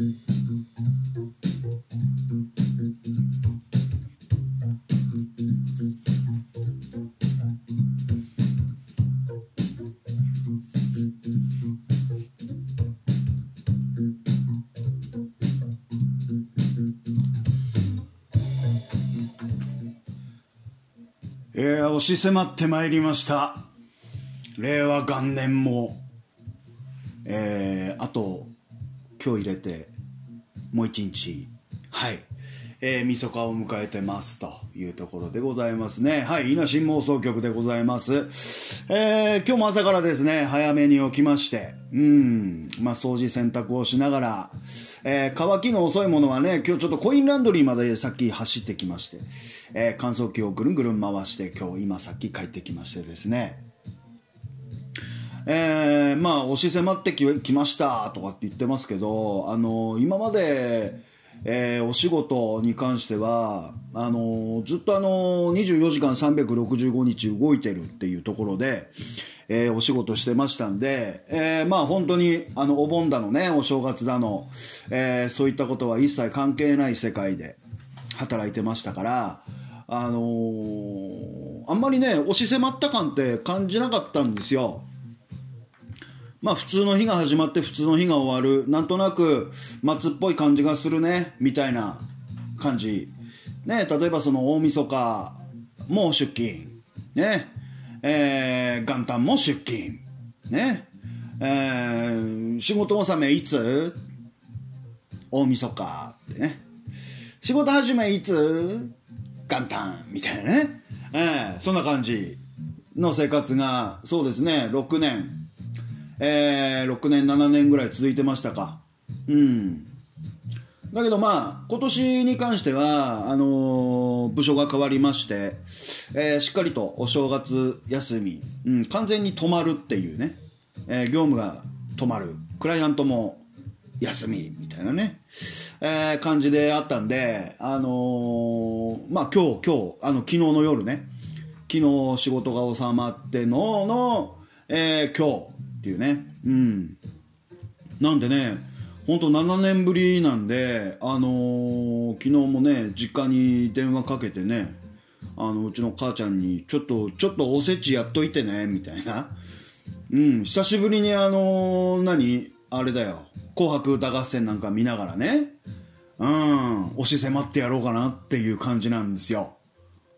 えー、押し迫ってまいりました。令和元年も。えー、あと今日入れてもう一日。はい。えー、みそかを迎えてますというところでございますね。はい、稲新放送局でございます。えー、今日も朝からですね、早めに起きまして、うん、まあ、掃除洗濯をしながら、えー、乾きの遅いものはね、今日ちょっとコインランドリーまでさっき走ってきまして、えー、乾燥機をぐるんぐるん回して、今日今さっき帰ってきましてですね、えー、まあ、押し迫ってきましたとかって言ってますけど、あの今まで、えー、お仕事に関してはあのずっとあの24時間365日動いてるっていうところで、えー、お仕事してましたんで、えー、まあ本当にあのお盆だのねお正月だの、えー、そういったことは一切関係ない世界で働いてましたからあのー、あんまりね押し迫った感って感じなかったんですよ。まあ普通の日が始まって普通の日が終わる。なんとなく末っぽい感じがするね。みたいな感じ。ね例えばその大晦日も出勤。ね。えー、元旦も出勤。ね。えー、仕事納めいつ？大晦日ってね。仕事始めいつ？元旦。みたいなね、えー、そんな感じの生活がそうですね。6年。えー、6年7年ぐらい続いてましたか。うん。だけどまあ今年に関してはあのー、部署が変わりまして、えー、しっかりとお正月休み、うん、完全に止まるっていうね、えー、業務が止まる。クライアントも休みみたいなね、えー、感じであったんであのー、まあ今日今日あの昨日の夜ね。昨日仕事が収まってのの、えー、今日。っていうね。うん。なんでね本当7年ぶりなんであのー、昨日もね実家に電話かけてねあのうちの母ちゃんにちょっとちょっとおせちやっといてねみたいな。うん久しぶりにあのー、何？あれだよ。紅白歌合戦なんか見ながらね。うん押し迫ってやろうかなっていう感じなんですよ。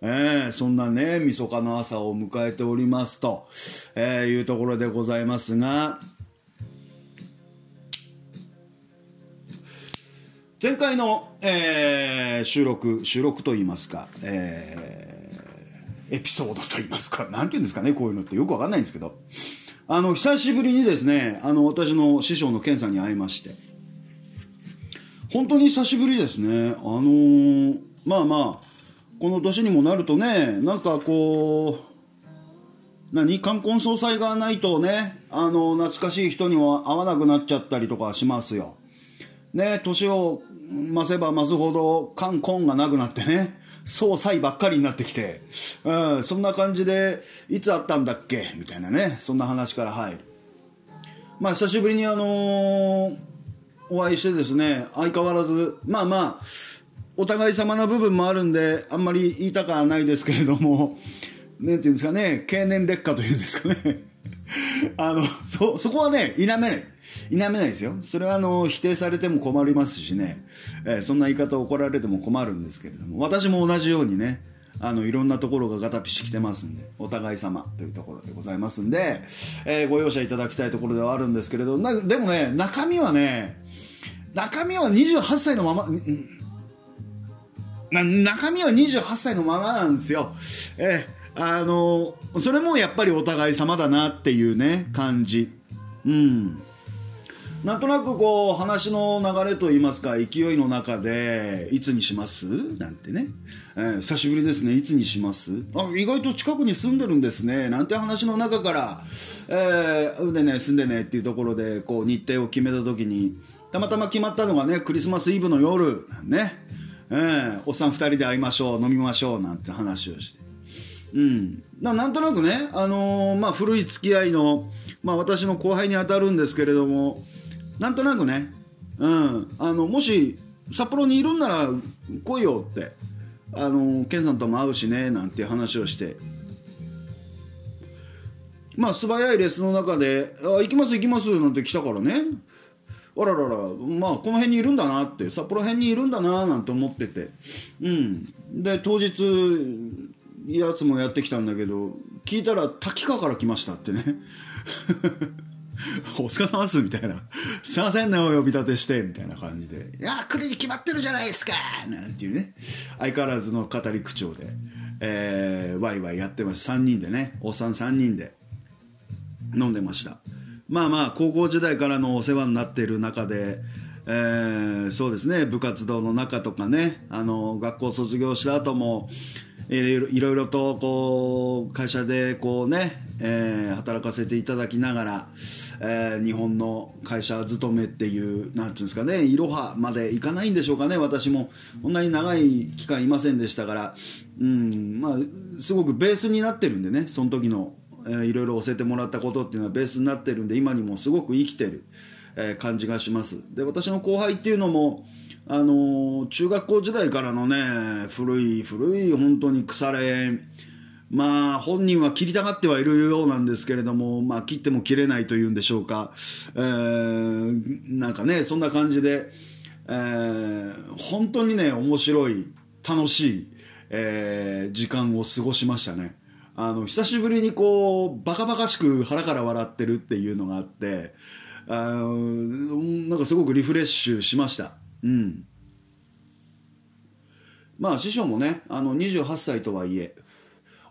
えー、そんなね、みそかの朝を迎えておりますと、えー、いうところでございますが、前回の、えー、収録、収録といいますか、えー、エピソードといいますか、なんていうんですかね、こういうのってよくわかんないんですけど、あの、久しぶりにですね、あの、私の師匠の健さんに会いまして、本当に久しぶりですね、あのー、まあまあ、この年にもなるとねなんかこう何？冠婚葬祭がないとねあの懐かしい人には会わなくなっちゃったりとかしますよ。ね年を増せば増すほど冠婚がなくなってね総裁ばっかりになってきて、うん、そんな感じでいつ会ったんだっけ？みたいなねそんな話から入る。まあ久しぶりにあのー、お会いしてですね相変わらずまあまあお互い様の部分もあるんであんまり言いたくはないですけれどもなんていうんですかね経年劣化というんですかね。あのそそこはね否めない。否めないですよ。それはあの否定されても困りますしね、えー、そんな言い方を怒られても困るんですけれども。私も同じようにねあのいろんなところがガタピシ来てますんでお互い様というところでございますんで、えー、ご容赦いただきたいところではあるんですけれどなでもね中身はね中身は28歳のまま、な中身は28歳のままなんですよ。えあのそれもやっぱりお互い様だなっていうね感じ。うん。なんとなくこう話の流れといいますか勢いの中でいつにします？なんてね、えー、久しぶりですね。いつにします？あ意外と近くに住んでるんですね。なんて話の中から、えー、でね住んでねっていうところでこう日程を決めた時にたまたま決まったのがねクリスマスイブの夜。ね。えー、おっさん2人で会いましょう飲みましょうなんて話をして。うん、なんとなくね、あのー、まあ、古い付き合いの、まあ、私の後輩に当たるんですけれどもなんとなくね、うん。あのもし札幌にいるんなら来いよってあのケンさんとも会うしねなんて話をして。まあ素早いレースの中で「あ行きます行きます」なんて来たからね。あらららまあこの辺にいるんだなって札幌辺にいるんだななんて思っててうんで当日やつもやってきたんだけど聞いたら滝川から来ましたってね お疲れ様ですみたいな。すいませんね、お呼び立てして、みたいな感じで。いや、来るに決まってるじゃないですかなんていうね。相変わらずの語り口調で、えー、ワイワイやってました。3人でね、おっさん3人で飲んでました。まあまあ、高校時代からのお世話になっている中で、えー、そうですね、部活動の中とかね、あの、学校卒業した後も、いろいろとこう会社でこうね、えー、働かせていただきながら、えー、日本の会社勤めっていうなんていうんですかねいろはまでいかないんでしょうかね私も。こんなに長い期間いませんでしたから。うんまあすごくベースになってるんでねその時の、えー、いろいろ教えてもらったことっていうのはベースになってるんで今にもすごく生きてる、えー、感じがします。で私の後輩っていうのもあの中学校時代からのね古い古い本当に腐れまあ本人は切りたがってはいるようなんですけれども、まあ切っても切れないというんでしょうか、えー、なんかねそんな感じで、えー、本当にね面白い楽しい、えー、時間を過ごしましたね。あの久しぶりにこうバカバカしく腹から笑ってるっていうのがあってあなんかすごくリフレッシュしましたうん。まあ師匠もね、あの28歳とはいえ、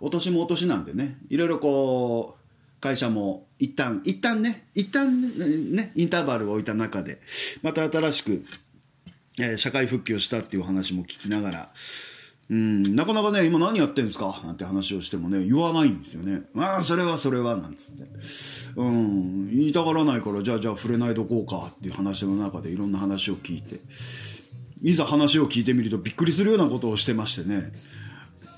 お年もお年なんでね、いろいろこう、会社も一旦、一旦ね、一旦ね、インターバルを置いた中で、また新しく、えー、社会復帰をしたっていう話も聞きながら、うん、なかなかね、今何やってんですか？なんて話をしてもね、言わないんですよね。ああ、それはそれは、なんつって。うん、言いたがらないから、じゃあじゃあ触れないどこうかっていう話の中でいろんな話を聞いて、いざ話を聞いてみるとびっくりするようなことをしてましてね、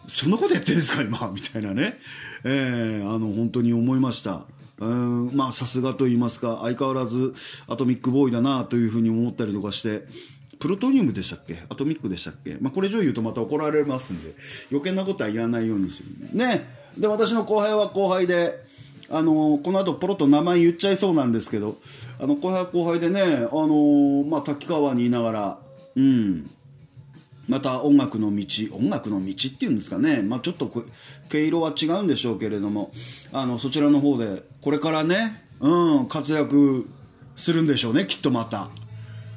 そんなことやってんですか今？みたいなね、えー、あの、本当に思いました。うんまあさすがと言いますか相変わらずアトミックボーイだなというふうに思ったりとかして。プロトニウムでしたっけ？アトミックでしたっけ？まあ、これ以上言うとまた怒られますんで、余計なことは言わないようにする。ね。で、私の後輩は後輩で、あのこの後ポロッと名前言っちゃいそうなんですけど、あの、後輩は後輩でね、あのまあ、滝川にいながら、うん、また音楽の道、音楽の道っていうんですかね、まあ、ちょっと毛色は違うんでしょうけれども、あの、そちらの方で、これからね、うん、活躍するんでしょうね、きっとまた。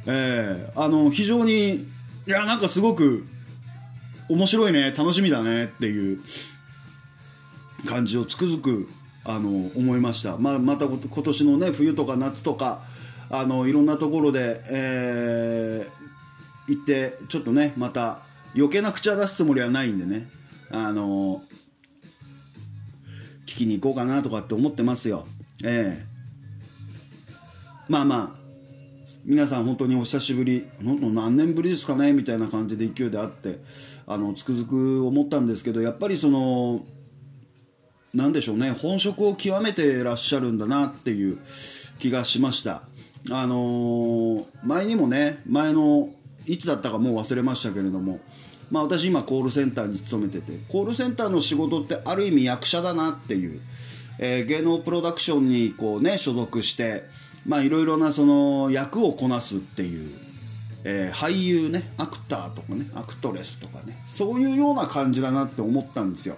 えー、あの非常にいやなんかすごく面白いね楽しみだねっていう感じをつくづくあの思いました、まあ、また今年のね冬とか夏とかあのいろんなところで、えー、行ってちょっとねまた余計な口は出すつもりはないんでねあの聞きに行こうかなとかって思ってますよ。ええ。ー、まあまあ皆さん本当にお久しぶり。本当何年ぶりですかねみたいな感じで勢いであってあのつくづく思ったんですけどやっぱりその何でしょうね。本職を極めてらっしゃるんだなっていう気がしました。あのー、前にもね前のいつだったかもう忘れましたけれどもまあ私今コールセンターに勤めててコールセンターの仕事ってある意味役者だなっていう、えー、芸能プロダクションにこうね所属してまあいろいろなその役をこなすっていう、えー、俳優ねアクターとかねアクトレスとかねそういうような感じだなって思ったんですよ。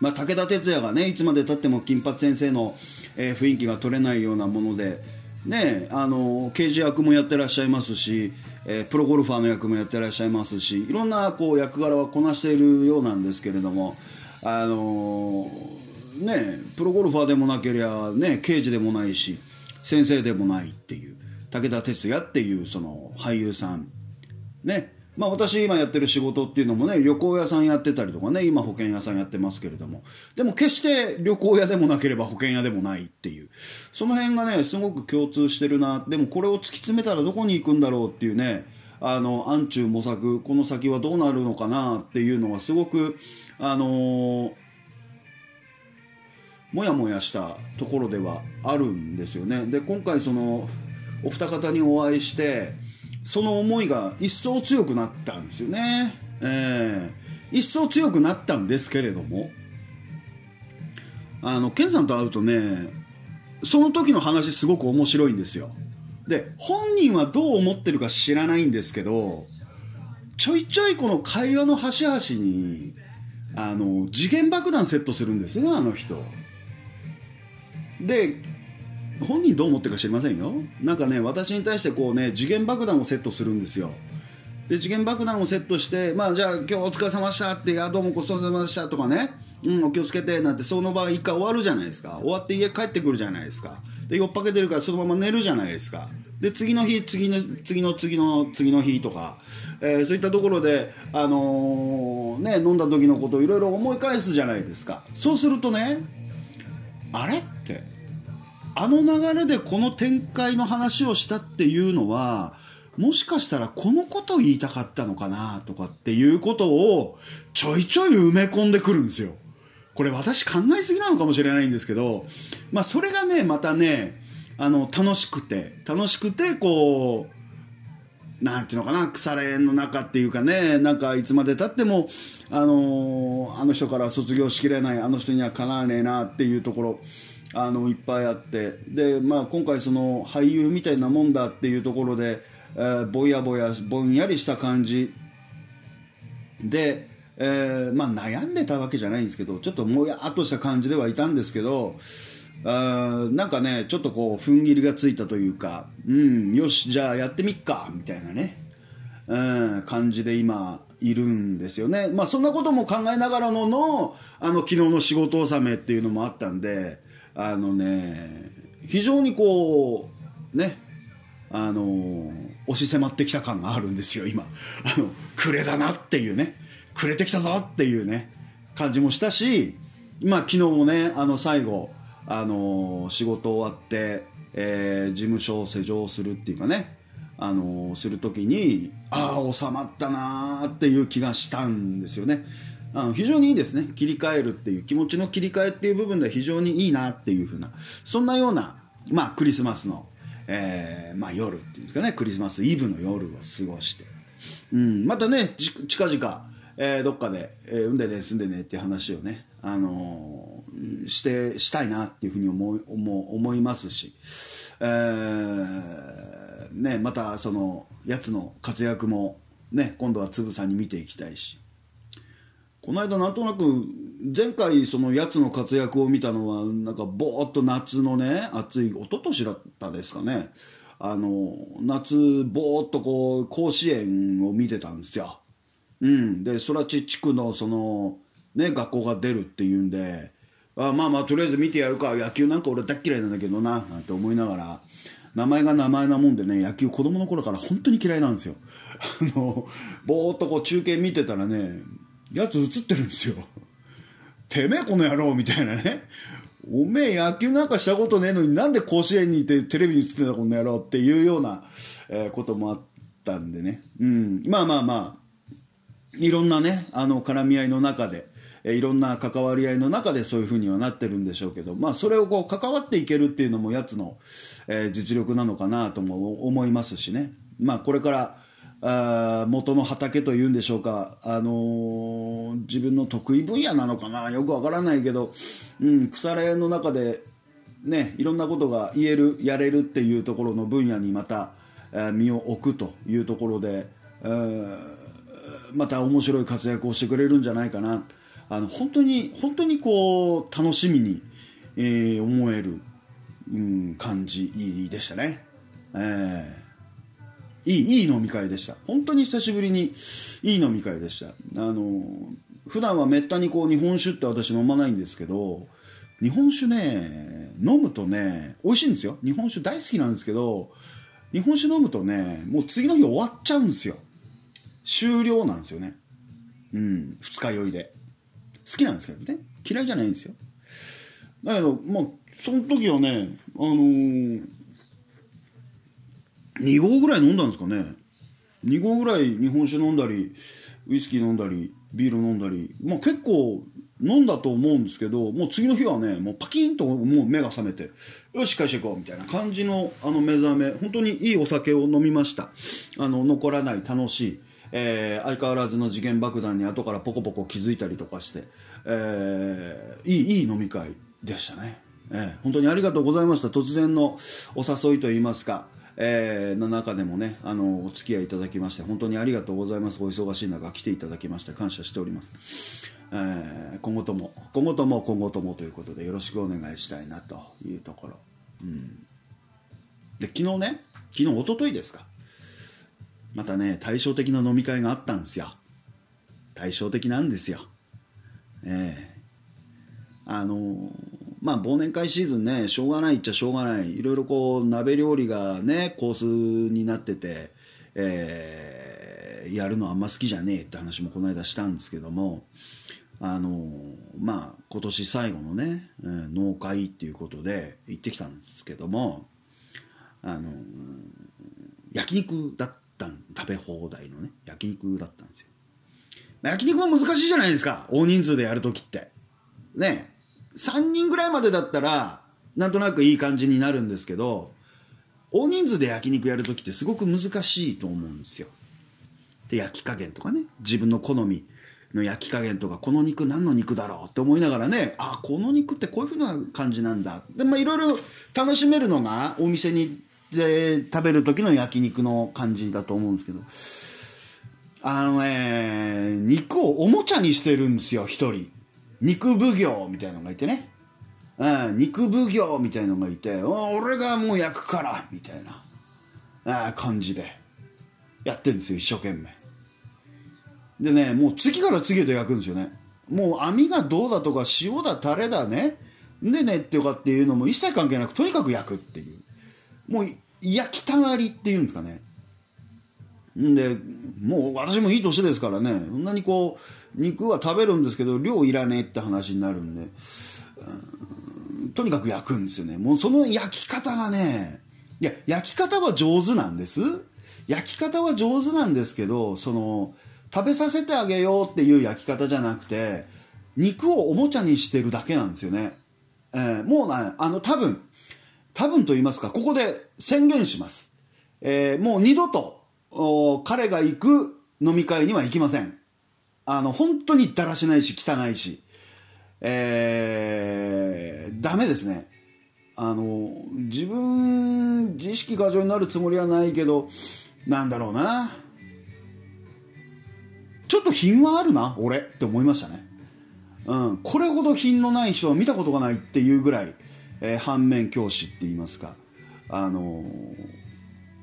まあ武田鉄矢がねいつまでたっても金八先生の、えー、雰囲気が取れないようなものでねあの刑事役もやってらっしゃいますし、えー、プロゴルファーの役もやってらっしゃいますしいろんなこう役柄はこなしているようなんですけれどもあのーねプロゴルファーでもなければね刑事でもないし先生でもないっていう武田鉄矢っていうその俳優さん。ね。まあ私今やってる仕事っていうのもね旅行屋さんやってたりとかね今保険屋さんやってますけれども。でも決して旅行屋でもなければ保険屋でもないっていう。その辺がねすごく共通してるな。でもこれを突き詰めたらどこに行くんだろうっていうねあの暗中模索この先はどうなるのかなっていうのがすごくあのーもやもやしたところではあるんですよね。で今回そのお二方にお会いしてその思いが一層強くなったんですよね、えー、一層強くなったんですけれどもあのケンさんと会うとねその時の話すごく面白いんですよ。で本人はどう思ってるか知らないんですけどちょいちょいこの会話の端々にあの次元爆弾セットするんですねあの人。で本人どう思ってるか知りませんよ。なんかね私に対してこうね次元爆弾をセットするんですよ。で次元爆弾をセットしてまあじゃあ今日お疲れ様でしたってあどうもごちそうさまでしたとかね。うんお気をつけてなんてその場合一回終わるじゃないですか。終わって家帰ってくるじゃないですか。で酔っぱけてるからそのまま寝るじゃないですか。で次の日次の次の次の次の日とか、えー、そういったところで、あのー、ね、飲んだ時のことをいろいろ思い返すじゃないですか。そうするとねあれ？ってあの流れでこの展開の話をしたっていうのはもしかしたらこのことを言いたかったのかなとかっていうことをちょいちょい埋め込んでくるんですよ。これ私考えすぎなのかもしれないんですけど、まあそれがね、またね、あの、楽しくて、楽しくて、こう、なんていうのかな、腐れ縁の中っていうかね、なんかいつまでたっても、あの、あの人から卒業しきれない、あの人にはかなわねえなっていうところ、あの、いっぱいあって、で、まあ今回その俳優みたいなもんだっていうところで、えー、ぼやぼや、ぼんやりした感じ。で、えー、まあ悩んでたわけじゃないんですけど、ちょっともやっとした感じではいたんですけど、あなんかね、ちょっとこう、踏ん切りがついたというか、うん、よし、じゃあやってみっか、みたいなね、うん、感じで今、いるんですよね。まあそんなことも考えながらのの、あの、昨日の仕事納めっていうのもあったんで、あのね、非常にこう、ね、あの、押し迫ってきた感があるんですよ、今。あの、暮れだなっていうね。くれてきたぞっていうね感じもしたしまあ昨日もねあの最後あの仕事終わって、えー、事務所を施錠するっていうかねあのする時にああ収まったなーっていう気がしたんですよね。あの非常にいいですね。切り替えるっていう気持ちの切り替えっていう部分では非常にいいなっていう風なそんなようなまあクリスマスの、えーまあ、夜っていうんですかね。クリスマスイブの夜を過ごして、うん、またね近々えー、どっかで、えー、産んでね住んでねっていう話をね、あのー、してしたいなっていうふうに思い思思いますし、えー、ね、またそのやつの活躍も、ね、今度はつぶさに見ていきたいし。この間なんとなく前回そのやつの活躍を見たのはなんかぼーっと夏のね暑い一昨年だったですかね。あの夏ぼーっとこう甲子園を見てたんですよ。うん、で空知地区のその、ね、学校が出るっていうんであまあまあとりあえず見てやるか野球なんか俺大嫌いなんだけどななんて思いながら名前が名前なもんでね野球子供の頃から本当に嫌いなんですよ。あのぼーっとこう中継見てたらねやつ映ってるんですよ。てめえこの野郎みたいなね。おめえ野球なんかしたことねえのになんで甲子園にいてテレビに映ってたこの野郎っていうような、えー、こともあったんでね。うん。まあまあまあいろんなねあの絡み合いの中でいろんな関わり合いの中でそういうふうにはなってるんでしょうけど、まあ、それをこう関わっていけるっていうのもやつの、え、実力なのかなとも思いますしね、まあ、これからあ元の畑というんでしょうか、あのー、自分の得意分野なのかなよくわからないけど、うん、腐れの中で、ね、いろんなことが言えるやれるっていうところの分野にまた、え、身を置くというところで。えーまた面白い活躍をしてくれるんじゃないかなあの本当に本当にこう楽しみに、えー、思える、うん、感じでしたね、えー、いいいい飲み会でした。本当に久しぶりにいい飲み会でした。あの普段はめったにこう日本酒って私飲まないんですけど日本酒ね飲むとね美味しいんですよ。日本酒大好きなんですけど日本酒飲むとねもう次の日終わっちゃうんですよ。終了なんですよね。うん、二日酔いで。好きなんですけどね。嫌いじゃないんですよ。だけど、まあ、その時はね、あのー、2合ぐらい飲んだんですかね。2合ぐらい日本酒飲んだり、ウイスキー飲んだり、ビール飲んだり、まあ結構飲んだと思うんですけどもう次の日はねもうパキンともう目が覚めてよし会社行こうみたいな感じのあの目覚め本当にいいお酒を飲みましたあの残らない楽しい、えー、相変わらずの次元爆弾に後からポコポコ気づいたりとかして、えー、いいいい飲み会でしたね、えー、本当にありがとうございました。突然のお誘いといいますかえー、の中でもねあのお付き合いいただきまして本当にありがとうございます。お忙しい中来ていただきまして感謝しております、えー、今後とも今後とも今後ともということでよろしくお願いしたいなというところ、うん、で昨日ね昨日一昨日ですか？またね対照的な飲み会があったんですよ。対照的なんですよ。ええ。ー、あのーまあ忘年会シーズンねしょうがないっちゃしょうがない。いろいろこう鍋料理がねコースになってて、えー、やるのあんま好きじゃねえって話もこの間したんですけどもあのまあ今年最後のね、えー、農会っていうことで行ってきたんですけどもあの焼肉だったん食べ放題のね焼肉だったんですよ。焼肉も難しいじゃないですか。大人数でやるときって。ね。3人ぐらいまでだったらなんとなくいい感じになるんですけど大人数で焼肉やるときってすごく難しいと思うんですよ。で焼き加減とかね。自分の好みの焼き加減とかこの肉何の肉だろうって思いながらね。あこの肉ってこういうふうな感じなんだ。でまあいろいろ楽しめるのがお店にで食べる時の焼肉の感じだと思うんですけどあのね肉をおもちゃにしてるんですよ一人肉奉行みたいのがいてね、うん、肉奉行みたいのがいて、俺がもう焼くから、みたいな、あ感じで、やってるんですよ、一生懸命。でね、もう次から次へと焼くんですよね。もう網がどうだとか、塩だ、タレだね、でねっていうかっていうのも一切関係なく、とにかく焼くっていう。もう焼きたがりっていうんですかね。んで、もう私もいい年ですからね、そんなにこう、肉は食べるんですけど量いらねえって話になるんで、ん、とにかく焼くんですよね。もうその焼き方がねいや焼き方は上手なんです。焼き方は上手なんですけどその食べさせてあげようっていう焼き方じゃなくて肉をおもちゃにしてるだけなんですよね、えー、もうねあの多分多分と言いますかここで宣言します、えー、もう二度と彼が行く飲み会には行きませんあの、本当にだらしないし、汚いし、えー、ダメですね。あの、自分、自意識過剰になるつもりはないけど、なんだろうな。ちょっと品はあるな、俺って思いましたね。うん。これほど品のない人は見たことがないっていうぐらい、えー、反面教師って言いますか。あの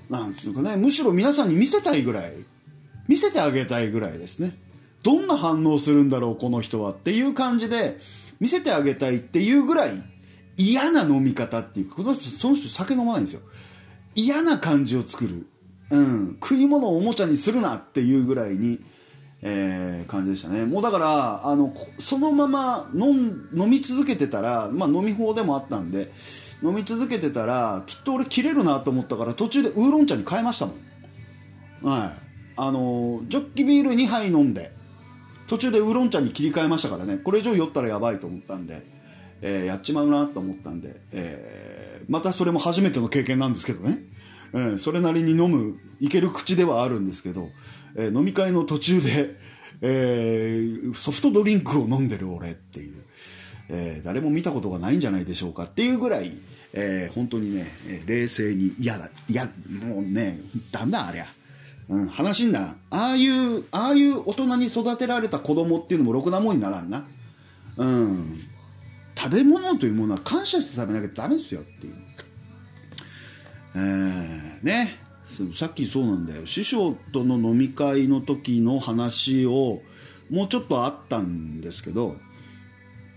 ー、なんつうかね、むしろ皆さんに見せたいぐらい、見せてあげたいぐらいですね。どんな反応するんだろうこの人はっていう感じで見せてあげたいっていうぐらい嫌な飲み方っていうかその人その人酒飲まないんですよ。嫌な感じを作る、うん、食い物をおもちゃにするなっていうぐらいに、えー、感じでしたね。もうだからあのそのまま飲飲み続けてたら、まあ、飲み法でもあったんで飲み続けてたらきっと俺切れるなと思ったから途中でウーロン茶に変えましたもん。はい。あのジョッキビール2杯飲んで途中でウーロン茶に切り替えましたからね。これ以上酔ったらやばいと思ったんで、えー、やっちまうなと思ったんで、えー、またそれも初めての経験なんですけどね、えー、それなりに飲むいける口ではあるんですけど、えー、飲み会の途中で、えー、ソフトドリンクを飲んでる俺っていう、えー、誰も見たことがないんじゃないでしょうかっていうぐらい、えー、本当にねえ、冷静に嫌だ嫌もうねダメだんありゃうん、話にならん。ああいう、ああいう大人に育てられた子供っていうのもろくなもんにならんな。うん。食べ物というものは感謝して食べなきゃダメですよっていう。えー、ね。さっきそうなんだよ。師匠との飲み会の時の話を、もうちょっとあったんですけど、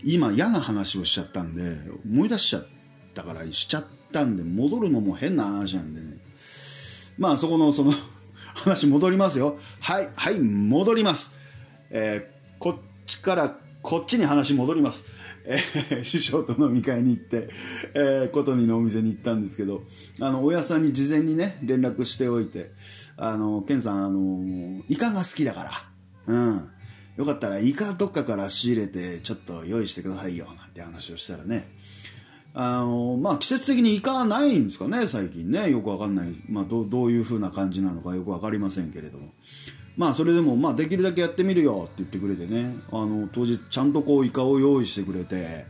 今嫌な話をしちゃったんで、思い出しちゃったからしちゃったんで、戻るのも変な話なんでね。まあそこのその話戻りますよ。はい、はい、戻ります。えー、こっちからこっちに話戻ります。えー、師匠と飲み会に行って、えー、琴にのお店に行ったんですけど、あの、親さんに事前にね、連絡しておいて、あの、ケンさん、あの、イカが好きだから、うん。よかったらイカどっかから仕入れてちょっと用意してくださいよなんて話をしたらね。あのまあ季節的にイカはないんですかね最近ね。よくわかんない、まあ、どどういう風な感じなのかよく分かりませんけれども。まあそれでもまあできるだけやってみるよって言ってくれてね。あの当時ちゃんとこうイカを用意してくれて。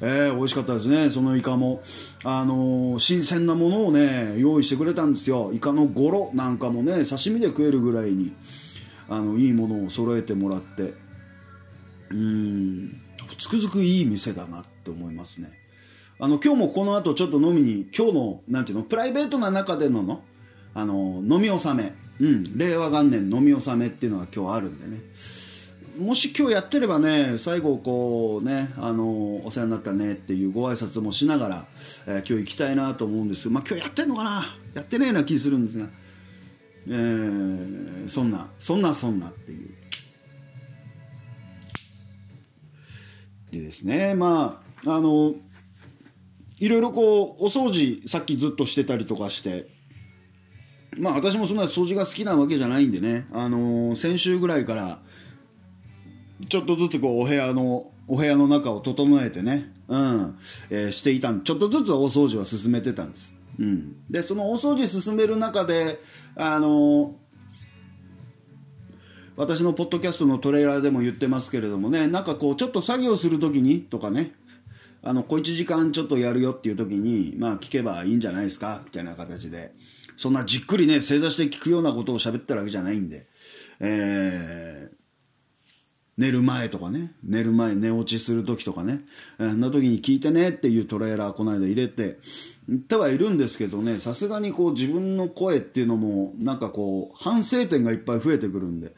えー、美味しかったですねそのイカも。あのー、新鮮なものをね用意してくれたんですよ。イカのゴロなんかもね刺身で食えるぐらいにあのいいものを揃えてもらって。うんつくづくいい店だなって思いますね。あの今日もこの後ちょっと飲みに今日のなんていうのプライベートな中でののあの飲み納め。うん。令和元年飲み納めっていうのが今日あるんでね。もし今日やってればね最後こうねあのお世話になったねっていうご挨拶もしながら、えー、今日行きたいなと思うんですけどまあ今日やってんのかな？やってないような気するんですが、えー、そんなそんなそんなっていう。でですねまああのいろいろこうお掃除さっきずっとしてたりとかしてまあ私もそんな掃除が好きなわけじゃないんでね。あの先週ぐらいからちょっとずつこうお部屋のお部屋の中を整えてね、うん。えー、していたんちょっとずつお掃除は進めてたんです、うん、でそのお掃除進める中であのー、私のポッドキャストのトレーラーでも言ってますけれどもねなんかこうちょっと作業する時にとかね。あの小1時間ちょっとやるよっていう時にまあ聞けばいいんじゃないですかみたいな形で。そんなじっくりね正座して聞くようなことを喋ってるわけじゃないんで。えー寝る前とかね、寝る前、寝落ちする時とかね、えー、んな時に聞いてねっていうトレーラーこの間入れて、言ってはいるんですけどね、さすがにこう自分の声っていうのも、なんかこう、反省点がいっぱい増えてくるんで、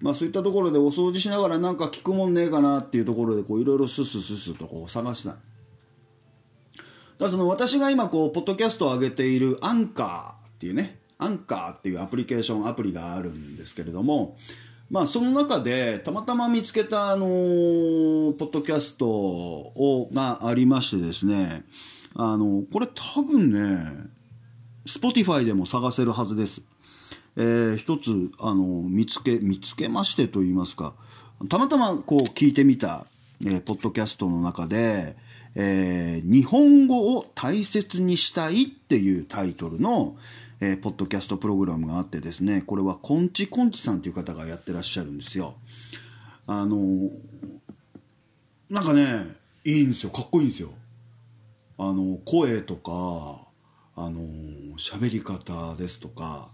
まあそういったところでお掃除しながらなんか聞くもんねえかなっていうところで、こういろいろススススとこう探した。だその私が今こう、ポッドキャストを上げているアンカーっていうね、アンカーっていうアプリケーションアプリがあるんですけれども、まあ、その中でたまたま見つけた、あのー、ポッドキャストをがありましてですね、あのこれ多分ね、Spotify でも探せるはずです。えー、一つ、あの見つけ、見つけましてと言いますか、たまたまこう聞いてみた、えー、ポッドキャストの中で、えー、日本語を大切にしたいっていうタイトルの、えー、ポッドキャストプログラムがあってですね、これはこんちこんちさんという方がやってらっしゃるんですよ。あのー、なんかね、いいんですよ。かっこいいんですよ。あの、声とか、あの喋り方ですとか、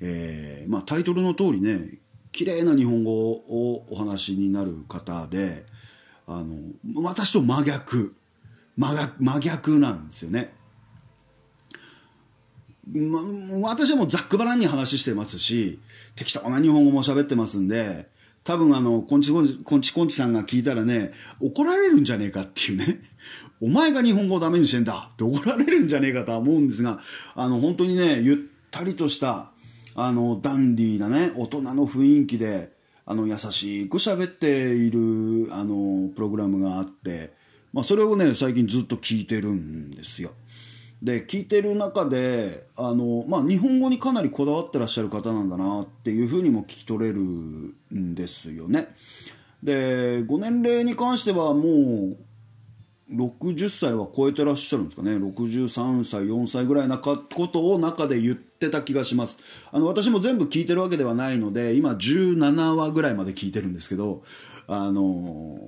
えー、まあタイトルの通りね、綺麗な日本語をお話になる方で、あの、私と真逆。真逆、真逆なんですよね。ま、私はもうざっくばらんに話してますし、適当な日本語も喋ってますんで、多分あの、こんちこんち、こんちこんちさんが聞いたらね、怒られるんじゃねえかっていうね。お前が日本語をダメにしてんだって怒られるんじゃねえかとは思うんですが、あの、本当にね、ゆったりとした、あの、ダンディーなね、大人の雰囲気で、あの、優しく喋っている、あの、プログラムがあって、まあ、それをね、最近ずっと聞いてるんですよ。で聞いてる中であの、まあ、日本語にかなりこだわってらっしゃる方なんだなっていうふうにも聞き取れるんですよね。でご年齢に関してはもう60歳は超えてらっしゃるんですかね63歳4歳ぐらいなことを中で言ってた気がしますあの私も全部聞いてるわけではないので今17話ぐらいまで聞いてるんですけどあの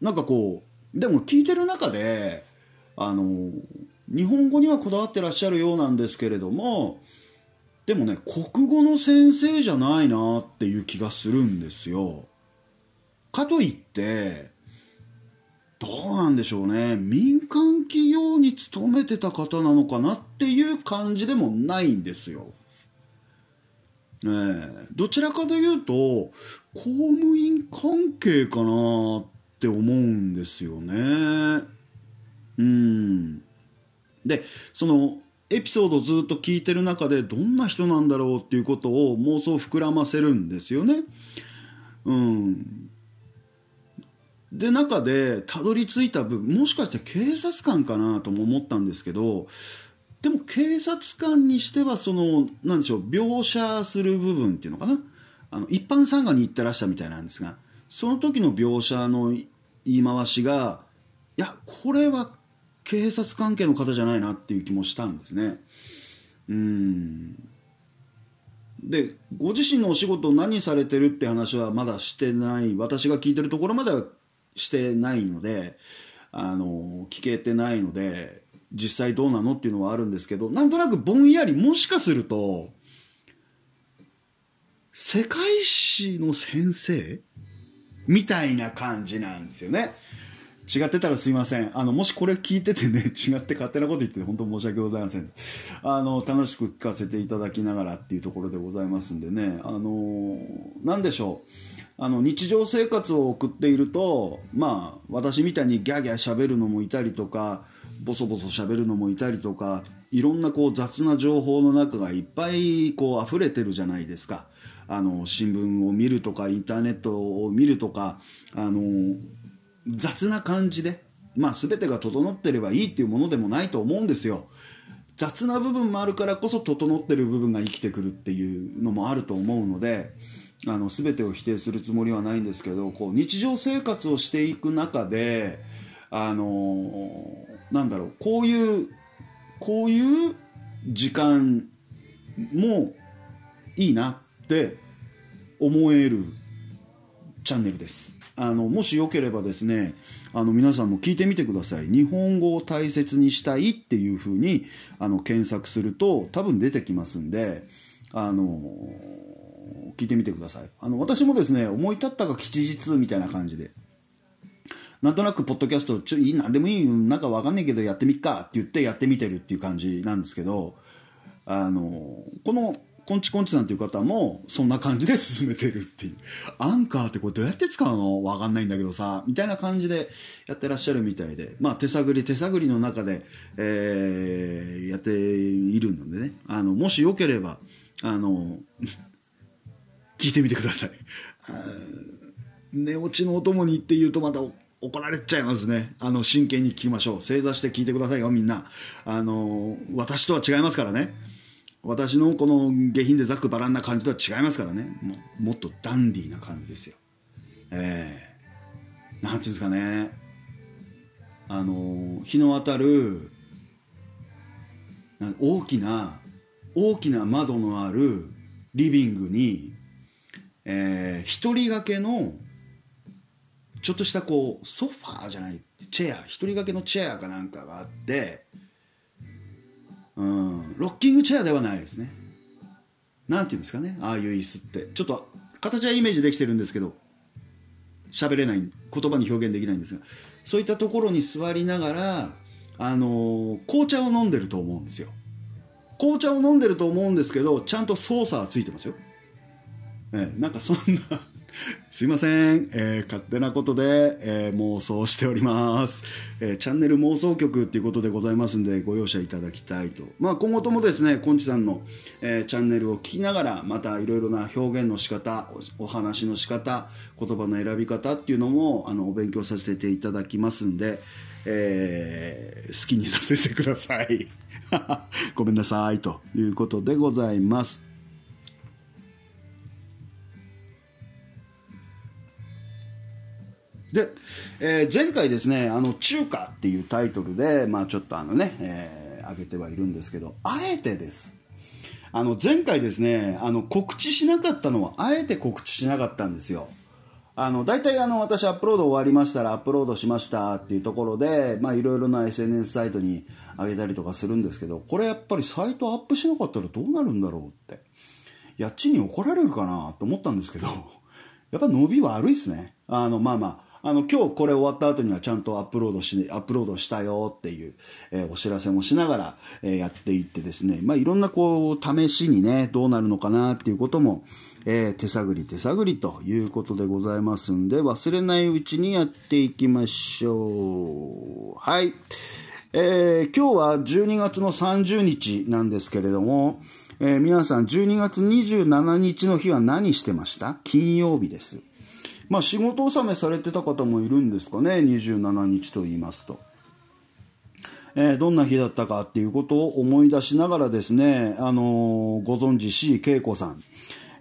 なんかこうでも聞いてる中であの日本語にはこだわってらっしゃるようなんですけれどもでもね国語の先生じゃないなっていう気がするんですよ。かといってどうなんでしょうね民間企業に勤めてた方なのかなっていう感じでもないんですよ。ねえ、どちらかというと公務員関係かなって思うんですよね。うんでそのエピソードをずっと聞いてる中でどんな人なんだろうっていうことを妄想膨らませるんですよね。うん、で中でたどり着いた部分もしかして警察官かなとも思ったんですけどでも警察官にしてはそのなんでしょう描写する部分っていうのかなあの一般参賀に行ってらしたみたいなんですがその時の描写の言い回しがいやこれは警察関係の方じゃないなっていう気もしたんですねうんでご自身のお仕事何されてるって話はまだしてない私が聞いてるところまではしてないのであの聞けてないので実際どうなのっていうのはあるんですけどなんとなくぼんやりもしかすると世界史の先生みたいな感じなんですよね。違ってたらすいません。あの、もしこれ聞いててね、違って勝手なこと言って本当申し訳ございません。あの、楽しく聞かせていただきながらっていうところでございますんでね、あの、なんでしょう。あの、日常生活を送っていると、まあ、私みたいにギャーギャー喋るのもいたりとか、ボソボソ喋るのもいたりとか、いろんなこう雑な情報の中がいっぱいこう溢れてるじゃないですか。あの、新聞を見るとか、インターネットを見るとか、あの、雑な感じで、まあ、全てが整ってればいいっていうものでもないと思うんですよ。雑な部分もあるからこそ整ってる部分が生きてくるっていうのもあると思うのであの全てを否定するつもりはないんですけどこう日常生活をしていく中であのなんだろうこういうこういう時間もいいなって思えるチャンネルです。あのもしよければですねあの皆さんも聞いてみてください。日本語を大切にしたいっていうふうにあの検索すると多分出てきますんであの聞いてみてください。あの私もですね思い立ったが吉日みたいな感じで。なんとなくポッドキャストちょいい何でもいいなんかわかんないけどやってみっかって言ってやってみてるっていう感じなんですけどあのこのコンチコンチさんという方も、そんな感じで進めてるっていう。アンカーってこれどうやって使うの？わかんないんだけどさ、みたいな感じでやってらっしゃるみたいで、まあ手探り手探りの中で、えー、やっているのでね、あの、もしよければ、あの、聞いてみてください。寝落ちのお供にって言うとまた怒られちゃいますね。あの、真剣に聞きましょう。正座して聞いてくださいよ、みんな。あの、私とは違いますからね。私のこの下品でざっくばらんな感じとは違いますからね。ももっとダンディーな感じですよ。ええ。ー、なんていうんですかね。あの日の当たる大きな大きな窓のあるリビングに、えー、一人掛けのちょっとしたこうソファーじゃないチェア一人掛けのチェアかなんかがあってうん。ロッキングチェアではないですね。なんていうんですかね。ああいう椅子って。ちょっと形はイメージできてるんですけど喋れない言葉に表現できないんですが。そういったところに座りながらあのー、紅茶を飲んでると思うんですよ。紅茶を飲んでると思うんですけどちゃんと操作はついてますよ。えなんかそんなすいません、えー、勝手なことで、えー、妄想しております、えー、チャンネル妄想局っていうことでございますんでご容赦いただきたいと、まあ、今後ともですねこんちさんの、えチャンネルを聞きながらまたいろいろな表現の仕方お話の仕方言葉の選び方っていうのもあのお勉強させていただきますんで、え好きにさせてください。ごめんなさいということでございます。で、えー、前回ですね、あの、中華っていうタイトルで、まあちょっとあのね、えー、上げてはいるんですけど、あえてです。あの、前回ですね、あの、告知しなかったのは、あえて告知しなかったんですよ。あの、大体あの、私アップロード終わりましたら、アップロードしましたっていうところで、まあいろいろな SNS サイトに上げたりとかするんですけど、これやっぱりサイトアップしなかったらどうなるんだろうって。やっちに怒られるかなと思ったんですけど、やっぱ伸び悪いっすね。あの、まあまあ、あの、今日これ終わった後にはちゃんとアップロードし、アップロードしたよっていう、えー、お知らせもしながら、えー、やっていってですね、まあ、いろんなこう、試しにね、どうなるのかなっていうことも、えー、手探り手探りということでございますんで、忘れないうちにやっていきましょう。はい。えー、今日は12月の30日なんですけれども、えー、皆さん12月27日の日は何してました？金曜日です。まあ、仕事納めされてた方もいるんですかね。27日と言いますと。えー、どんな日だったかっていうことを思い出しながらですね、あのー、ご存知 C 恵子さん、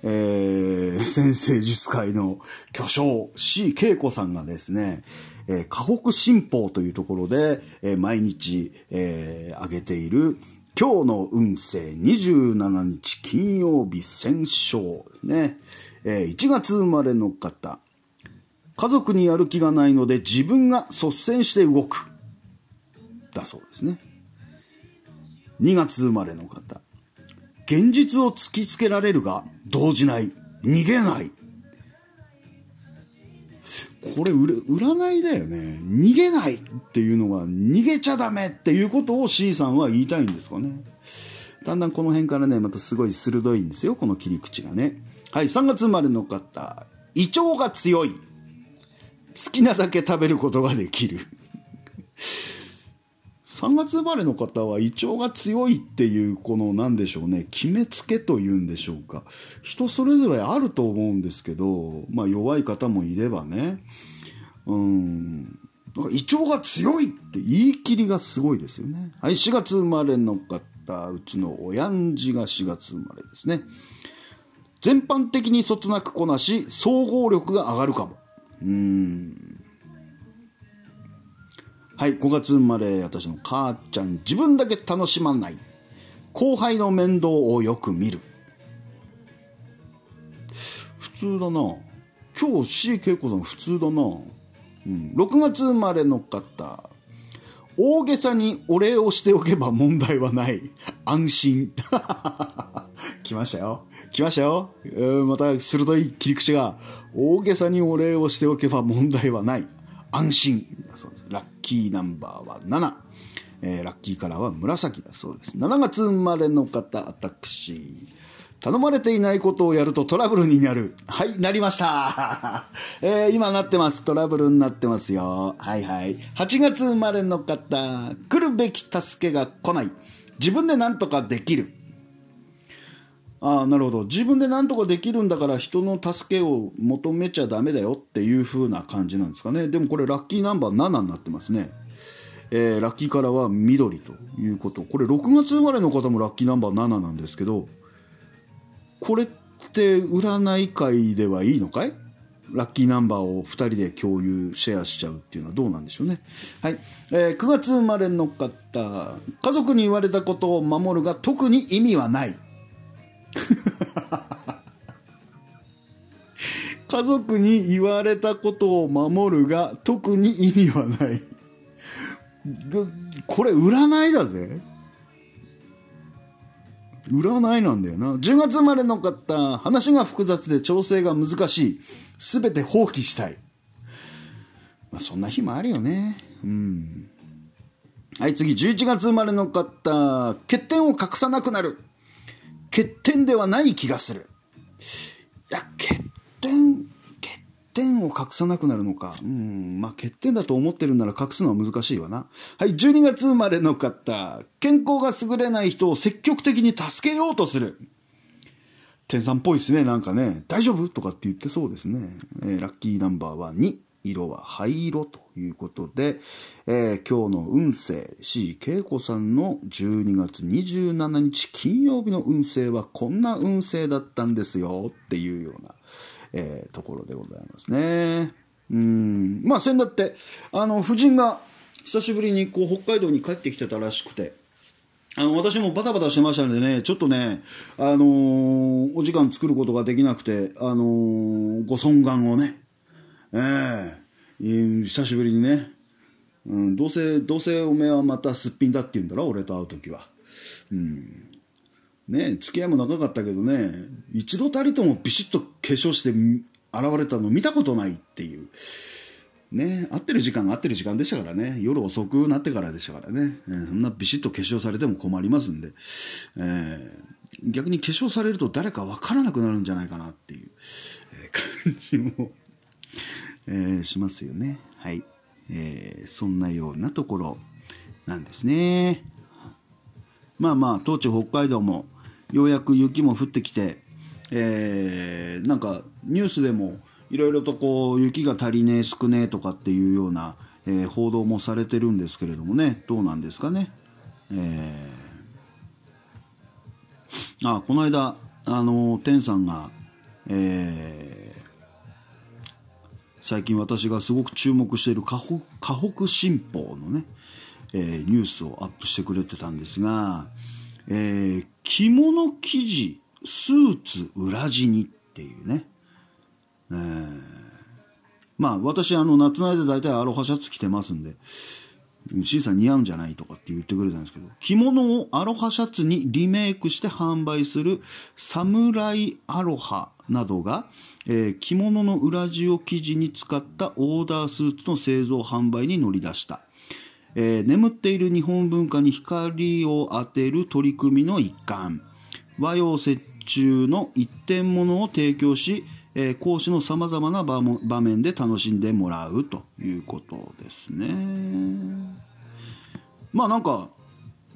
えー、先生術界の巨匠 C 恵子さんがですね、えー、河北新報というところで、えー、毎日、えー、上げている今日の運勢27日金曜日戦勝ね、えー、1月生まれの方。家族にやる気がないので自分が率先して動く。だそうですね。2月生まれの方。現実を突きつけられるが動じない。逃げない。これ占いだよね。逃げないっていうのが逃げちゃダメっていうことを C さんは言いたいんですかね。だんだんこの辺からねまたすごい鋭いんですよこの切り口がね。はい3月生まれの方。胃腸が強い。好きなだけ食べることができる。3月生まれの方は胃腸が強いっていうこの何でしょうね。決めつけというんでしょうか。人それぞれあると思うんですけどまあ弱い方もいればね。うん。胃腸が強いって言い切りがすごいですよね。はい4月生まれの方うちの親父が4月生まれですね。全般的にそつなくこなし総合力が上がるかも。うんはい、5月生まれ、私の母ちゃん、自分だけ楽しまない。後輩の面倒をよく見る。普通だな。今日 C 恵子さん普通だな。うん、6月生まれの方。大げさにお礼をしておけば問題はない。安心。来ましたよ。来ましたよ。また鋭い切り口が。大げさにお礼をしておけば問題はない。安心。ラッキーナンバーは7。えー、ラッキーカラーは紫だそうです。7月生まれの方、私。頼まれていないことをやるとトラブルになる。はい、なりました。えー、今なってます。トラブルになってますよ。はいはい。8月生まれの方、来るべき助けが来ない。自分で何とかできる。ああなるほど。自分で何とかできるんだから人の助けを求めちゃダメだよっていう風な感じなんですかね。でもこれラッキーナンバー7になってますね。えー、ラッキーカラーは緑ということ。これ6月生まれの方もラッキーナンバー7なんですけどこれって占い界ではいいのかい？ラッキーナンバーを2人で共有シェアしちゃうっていうのはどうなんでしょうね。はい、えー、9月生まれの方。家族に言われたことを守るが特に意味はない。家族に言われたことを守るが特に意味はない。これ占いだぜ。占いなんだよな。10月生まれの方話が複雑で調整が難しい。全て放棄したい。まあそんな日もあるよね。うん。はい次。11月生まれの方欠点を隠さなくなる。欠点ではない気がする。いや、欠点、欠点を隠さなくなるのか。うん、まあ欠点だと思ってるなら隠すのは難しいわな。はい、12月生まれの方。健康が優れない人を積極的に助けようとする。天さんっぽいですね、なんかね。大丈夫？とかって言ってそうですね。えー、ラッキーナンバーは2。色は灰色ということで、えー、今日の運勢 C 恵子さんの12月27日金曜日の運勢はこんな運勢だったんですよっていうような、えー、ところでございますね。うんまあ先だってあの夫人が久しぶりにこう北海道に帰ってきてたらしくて。あの、私もバタバタしてましたんでね、ちょっとね、あのー、お時間作ることができなくて、あのー、ご尊願をね、ええー、久しぶりにね、うん、どうせ、どうせおめえはまたすっぴんだって言うんだろ、俺と会う時は。うん。ね付き合いも長かったけどね、一度たりともビシッと化粧して現れたの見たことないっていう。ね、会ってる時間が会ってる時間でしたからね、夜遅くなってからでしたからね、えー、そんなビシッと化粧されても困りますんで、えー、逆に化粧されると誰か分からなくなるんじゃないかなっていう、えー、感じもえー、しますよね。はい。えー、そんなようなところなんですね。まあまあ、当地北海道もようやく雪も降ってきて、えー、なんかニュースでもいろいろとこう雪が足りねえ少ねえとかっていうような、えー、報道もされてるんですけれどもねどうなんですかね。えー、あこの間あの天さんがえー、最近私がすごく注目している河北新報のね、えー、ニュースをアップしてくれてたんですが、えー、着物生地スーツ裏地にっていうね、えー、まあ私あの夏の間大体アロハシャツ着てますんで、シンさん似合うんじゃないとかって言ってくれたんですけど、着物をアロハシャツにリメイクして販売するサムライアロハなどが、えー、着物の裏地を生地に使ったオーダースーツの製造販売に乗り出した。えー、眠っている日本文化に光を当てる取り組みの一環。和洋折衷の一点物を提供し、えー、講師のさまざまな場面で楽しんでもらうということですね。まあなんか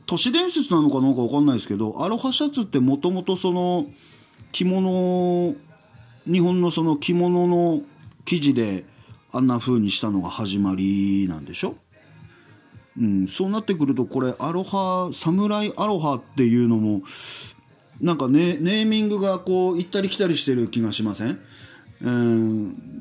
都市伝説なのかどうか分かんないですけどアロハシャツってもともとその着物日本のその着物の生地であんな風にしたのが始まりなんでしょ？うん、そうなってくるとこれアロハ侍アロハっていうのもなんかネネーミングがこう行ったり来たりしてる気がしません？うん。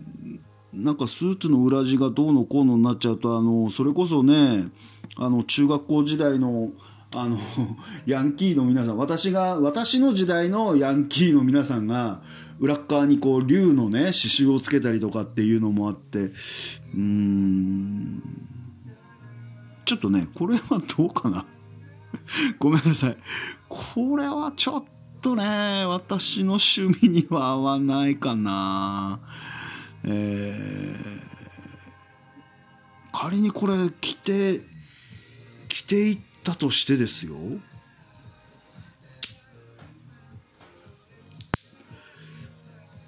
なんかスーツの裏地がどうのこうのになっちゃうとあのそれこそねあの中学校時代のあの ヤンキーの皆さん私が私の時代のヤンキーの皆さんが裏側にこう竜のね刺繍をつけたりとかっていうのもあってうん。ちょっとねこれはどうかな。ごめんなさい。これはちょっととね、私の趣味には合わないかな。えー、仮にこれ着て、着ていったとしてですよ。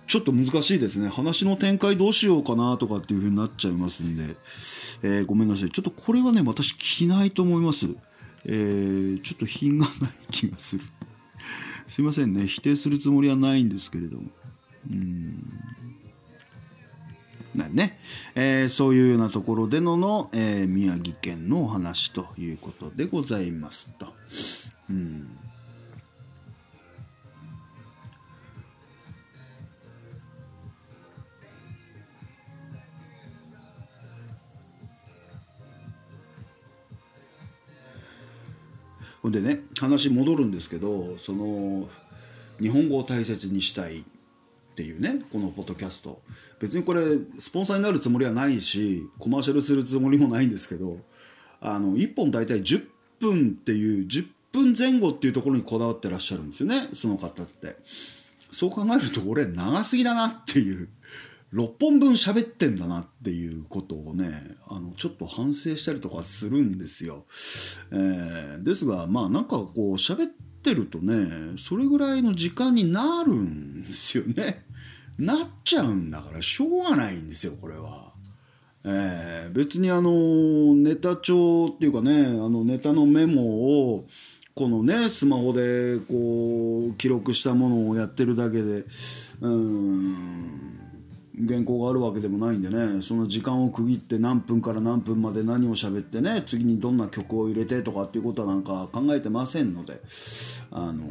ちょっと難しいですね。話の展開どうしようかなとかっていう風になっちゃいますんで、えー、ごめんなさい。ちょっとこれはね、私着ないと思います。えー、ちょっと品がない気がする。すいませんね。否定するつもりはないんですけれども。うん。ね。えー、そういうようなところでのの、えー、宮城県のお話ということでございますと。うん。ほんでね話戻るんですけどその日本語を大切にしたいっていうねこのポッドキャスト。別にこれスポンサーになるつもりはないしコマーシャルするつもりもないんですけどあの1本大体10分っていう10分前後っていうところにこだわってらっしゃるんですよねその方って。そう考えると俺長すぎだなっていう。6本分喋ってんだなっていうことをね、あの、ちょっと反省したりとかするんですよ。えー、ですが、まあなんかこう喋ってるとね、それぐらいの時間になるんですよね。なっちゃうんだからしょうがないんですよ、これは。えー、別にあの、ネタ帳っていうかね、あのネタのメモを、このね、スマホでこう、記録したものをやってるだけで、うん、原稿があるわけでもないんでねその時間を区切って何分から何分まで何を喋ってね次にどんな曲を入れてとかっていうことはなんか考えてませんのであの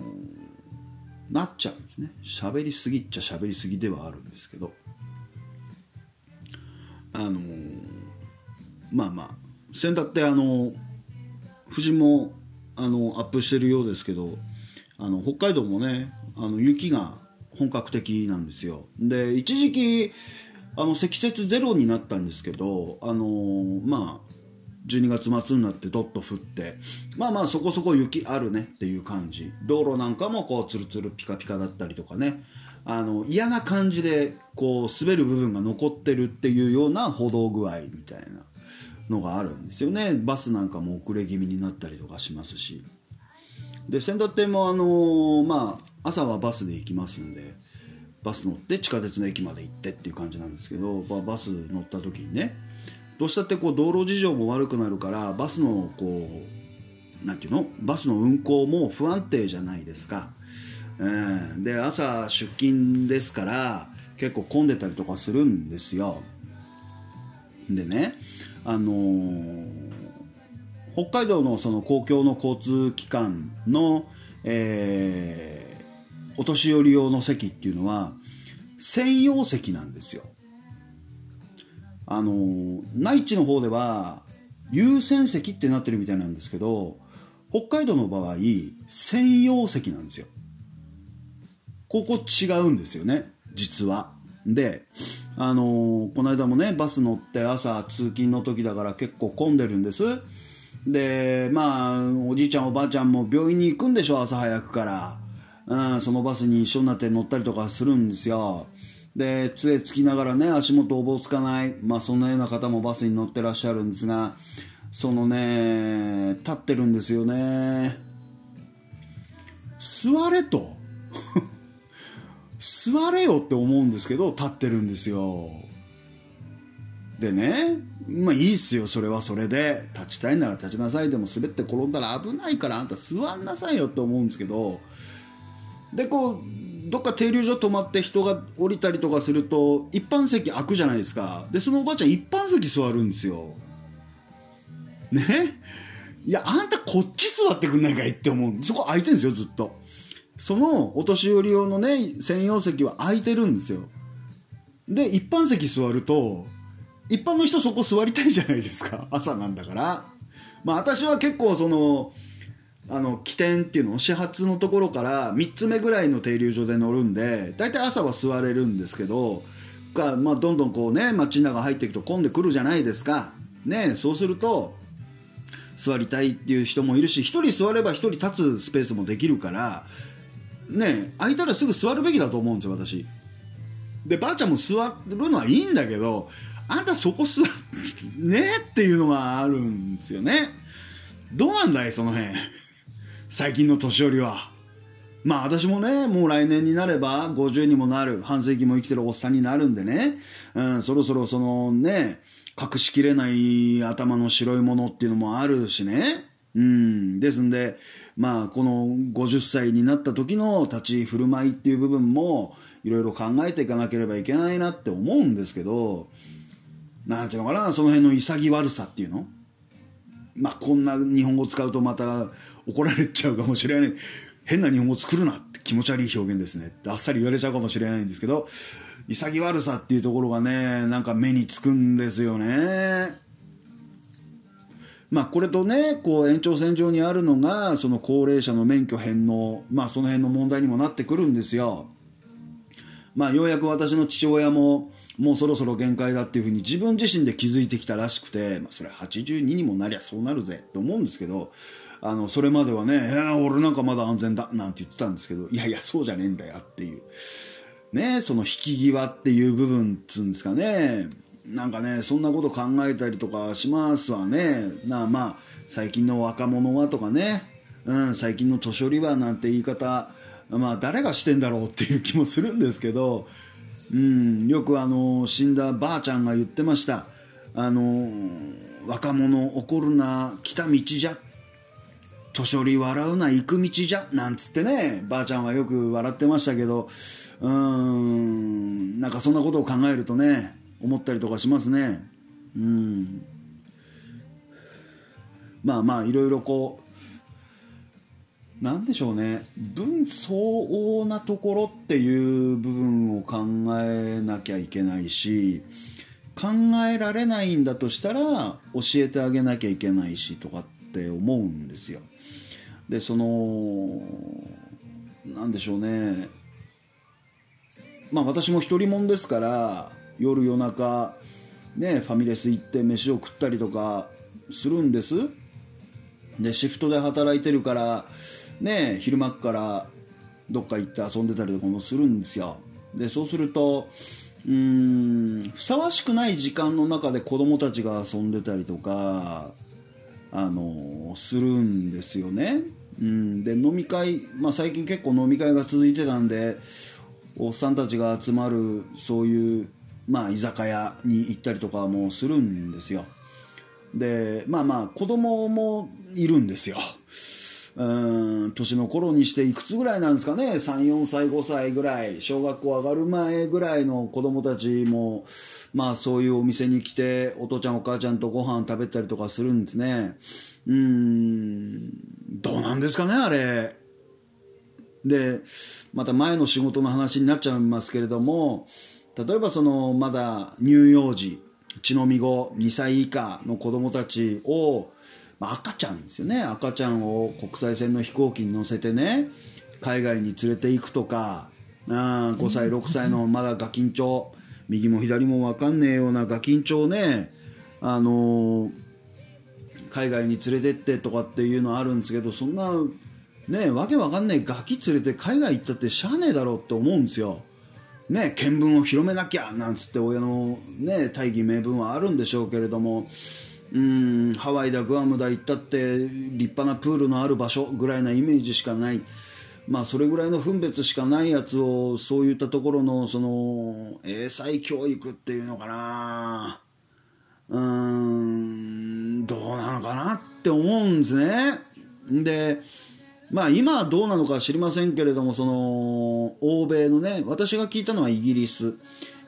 なっちゃうんですね。喋りすぎっちゃ喋りすぎではあるんですけどあのまあまあ先だってあの富士もあのアップしてるようですけどあの北海道もねあの雪が本格的なんですよ。で一時期あの積雪ゼロになったんですけどあのー、まあ12月末になってどっと降ってまあまあそこそこ雪あるねっていう感じ。道路なんかもこうツルツルピカピカだったりとかね。あの嫌な感じでこう滑る部分が残ってるっていうような歩道具合みたいなのがあるんですよね。バスなんかも遅れ気味になったりとかしますし。で先だってもあのー、まあ朝はバスで行きますんでバス乗って地下鉄の駅まで行ってっていう感じなんですけど、まあ、バス乗った時にねどうしたってこう道路事情も悪くなるからバスのこうなんていうの？バスの運行も不安定じゃないですか、えー、で朝出勤ですから結構混んでたりとかするんですよ。でねあのー、北海道のその公共の交通機関の、えお年寄り用の席っていうのは専用席なんですよ。あの内地の方では優先席ってなってるみたいなんですけど北海道の場合専用席なんですよ。ここ違うんですよね実は。であの、この間もねバス乗って朝通勤の時だから結構混んでるんです。でまあおじいちゃんおばあちゃんも病院に行くんでしょ朝早くから、うん、そのバスに一緒になって乗ったりとかするんですよ。で杖つきながらね足元おぼつかない。まあそんなような方もバスに乗ってらっしゃるんですがそのね立ってるんですよね。座れと。座れよって思うんですけど立ってるんですよ。でねまあいいっすよそれはそれで。立ちたいなら立ちなさい。でも滑って転んだら危ないからあんた座んなさいよって思うんですけどでこうどっか停留所止まって人が降りたりとかすると一般席空くじゃないですか。でそのおばあちゃん一般席座るんですよ。ね？いやあんたこっち座ってくんないかいって思う。そこ空いてるんですよずっと。そのお年寄り用のね専用席は空いてるんですよ。で一般席座ると一般の人そこ座りたいじゃないですか。朝なんだから。まあ私は結構そのあの起点っていうのを始発のところから3つ目ぐらいの停留所で乗るんで大体朝は座れるんですけどが、まあ、どんどんこうね街の中入っていくと混んでくるじゃないですか。ねそうすると座りたいっていう人もいるし1人座れば1人立つスペースもできるからね空いたらすぐ座るべきだと思うんですよ私。でばあちゃんも座るのはいいんだけどあんたそこ座ってねっていうのがあるんですよね。どうなんだいその辺。最近の年寄りは。まあ私もねもう来年になれば50にもなる半世紀も生きてるおっさんになるんでね、うん、そろそろそのね隠しきれない頭の白いものっていうのもあるしね。うんですんでまあ、この50歳になった時の立ち振る舞いっていう部分もいろいろ考えていかなければいけないなって思うんですけどなんていうのかなその辺の潔悪さっていうの。まあこんな日本語使うとまた怒られちゃうかもしれない。変な日本語作るなって気持ち悪い表現ですね。あっさり言われちゃうかもしれないんですけど潔悪さっていうところがねなんか目につくんですよね。まあ、これとねこう延長線上にあるのがその高齢者の免許返納、まあ、その辺の問題にもなってくるんですよ。まあ、ようやく私の父親ももうそろそろ限界だっていうふうに自分自身で気づいてきたらしくて、まあ、それ82にもなりゃそうなるぜと思うんですけどあのそれまではね「えー、俺なんかまだ安全だ」なんて言ってたんですけどいやいやそうじゃねえんだよっていう。ねその引き際っていう部分っつうんですかね。なんかねそんなこと考えたりとかしますわね。なあまあ最近の若者はとかね、うん、最近の年寄りはなんて言い方まあ誰がしてんだろうっていう気もするんですけど、うん、よくあの死んだばあちゃんが言ってました。あの若者怒るな来た道じゃっ年寄り笑うな行く道じゃなんつってねばあちゃんはよく笑ってましたけどうーんなんかそんなことを考えるとね思ったりとかしますね。うん。まあまあいろいろこうなんでしょうね。分相応なところっていう部分を考えなきゃいけないし考えられないんだとしたら教えてあげなきゃいけないしとかって思うんですよ。でそのなんでしょうね。まあ私も独り者ですから夜夜中ねファミレス行って飯を食ったりとかするんです。でシフトで働いてるからね昼間からどっか行って遊んでたりとかもするんですよ。でそうするとうんふさわしくない時間の中で子供たちが遊んでたりとかあのするんですよね。うん。で飲み会、まあ、最近結構飲み会が続いてたんでおっさんたちが集まるそういうまあ、居酒屋に行ったりとかもするんですよ。でまあまあ子供もいるんですよ。うん年の頃にしていくつぐらいなんですかね？34歳5歳ぐらい。小学校上がる前ぐらいの子供たちもまあそういうお店に来てお父ちゃんお母ちゃんとご飯食べたりとかするんですね。うんどうなんですかねあれ。でまた前の仕事の話になっちゃいますけれども例えばそのまだ乳幼児血のみ子2歳以下の子供たちを、まあ、赤ちゃんですよね赤ちゃんを国際線の飛行機に乗せてね海外に連れて行くとかあ5歳6歳のまだガキンチョ右も左も分かんねえようなガキンチョをねあのー、海外に連れてってとかっていうのはあるんですけどそんなねわけわかんないガキ連れて海外行ったってしゃあねえだろうって思うんですよ。ね、見聞を広めなきゃなんつって親の、ね、大義名分はあるんでしょうけれどもうんハワイだグアムだ行ったって立派なプールのある場所ぐらいなイメージしかない。まあ、それぐらいの分別しかないやつをそういったところのその英才教育っていうのかなうーんどうなのかなって思うんですね。でまあ今はどうなのか知りませんけれどもその欧米のね私が聞いたのはイギリス。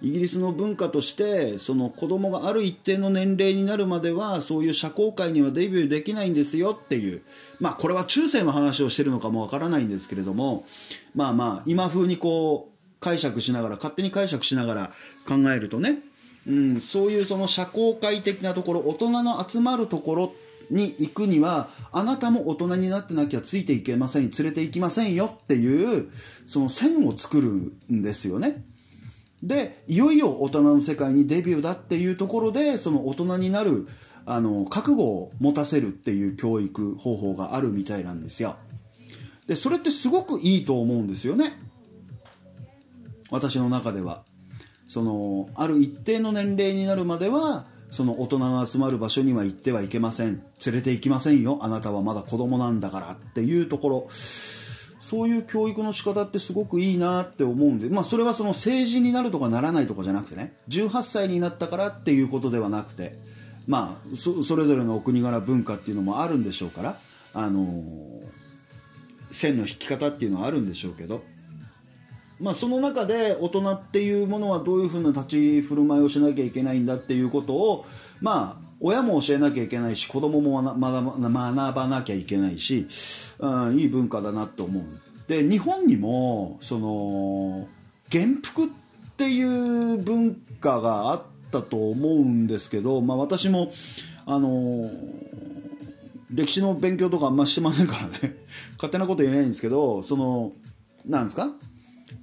イギリスの文化としてその子供がある一定の年齢になるまではそういう社交界にはデビューできないんですよっていう。まあこれは中世の話をしてるのかもわからないんですけれどもまあまあ今風にこう解釈しながら勝手に解釈しながら考えるとね、うん、そういうその社交界的なところ大人の集まるところに行くにはあなたも大人になってなきゃついていけません。連れて行きませんよっていうその線を作るんですよね。でいよいよ大人の世界にデビューだっていうところでその大人になるあの覚悟を持たせるっていう教育方法があるみたいなんですよ。でそれってすごくいいと思うんですよね。私の中では。そのある一定の年齢になるまではその大人が集まる場所には行ってはいけません。連れて行きませんよ。あなたはまだ子供なんだからっていうところ。そういう教育の仕方ってすごくいいなって思うんで、まあ、それはその成人になるとかならないとかじゃなくてね。18歳になったからっていうことではなくて、まあ、それぞれのお国柄文化っていうのもあるんでしょうから、あのー、線の引き方っていうのはあるんでしょうけど、まあ、その中で大人っていうものはどういうふうな立ち振る舞いをしなきゃいけないんだっていうことを、まあ、親も教えなきゃいけないし子供も学ばなきゃいけないし、うん、いい文化だなと思う。で日本にもその元服っていう文化があったと思うんですけど、まあ、私もあの歴史の勉強とかあんましてませんからね。勝手なこと言えないんですけどそのなんですか？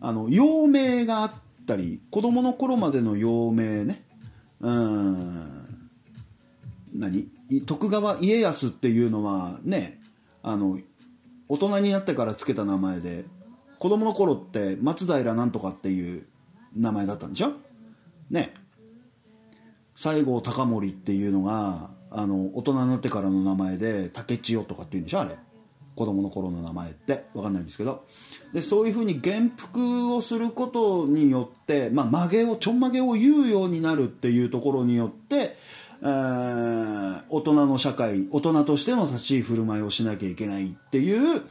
あの幼名があったり子供の頃までの幼名ね。うん。何？徳川家康っていうのはねあの大人になってから付けた名前で子供の頃って松平なんとかっていう名前だったんでしょ？ね。西郷隆盛っていうのがあの大人になってからの名前で竹千代とかっていうんでしょあれ。子供の頃の名前って分かんないんですけどでそういうふうに元服をすることによって、まあ、曲げをちょんまげを言うようになるっていうところによってえー、大人の社会大人としての立ち居振る舞いをしなきゃいけないっていう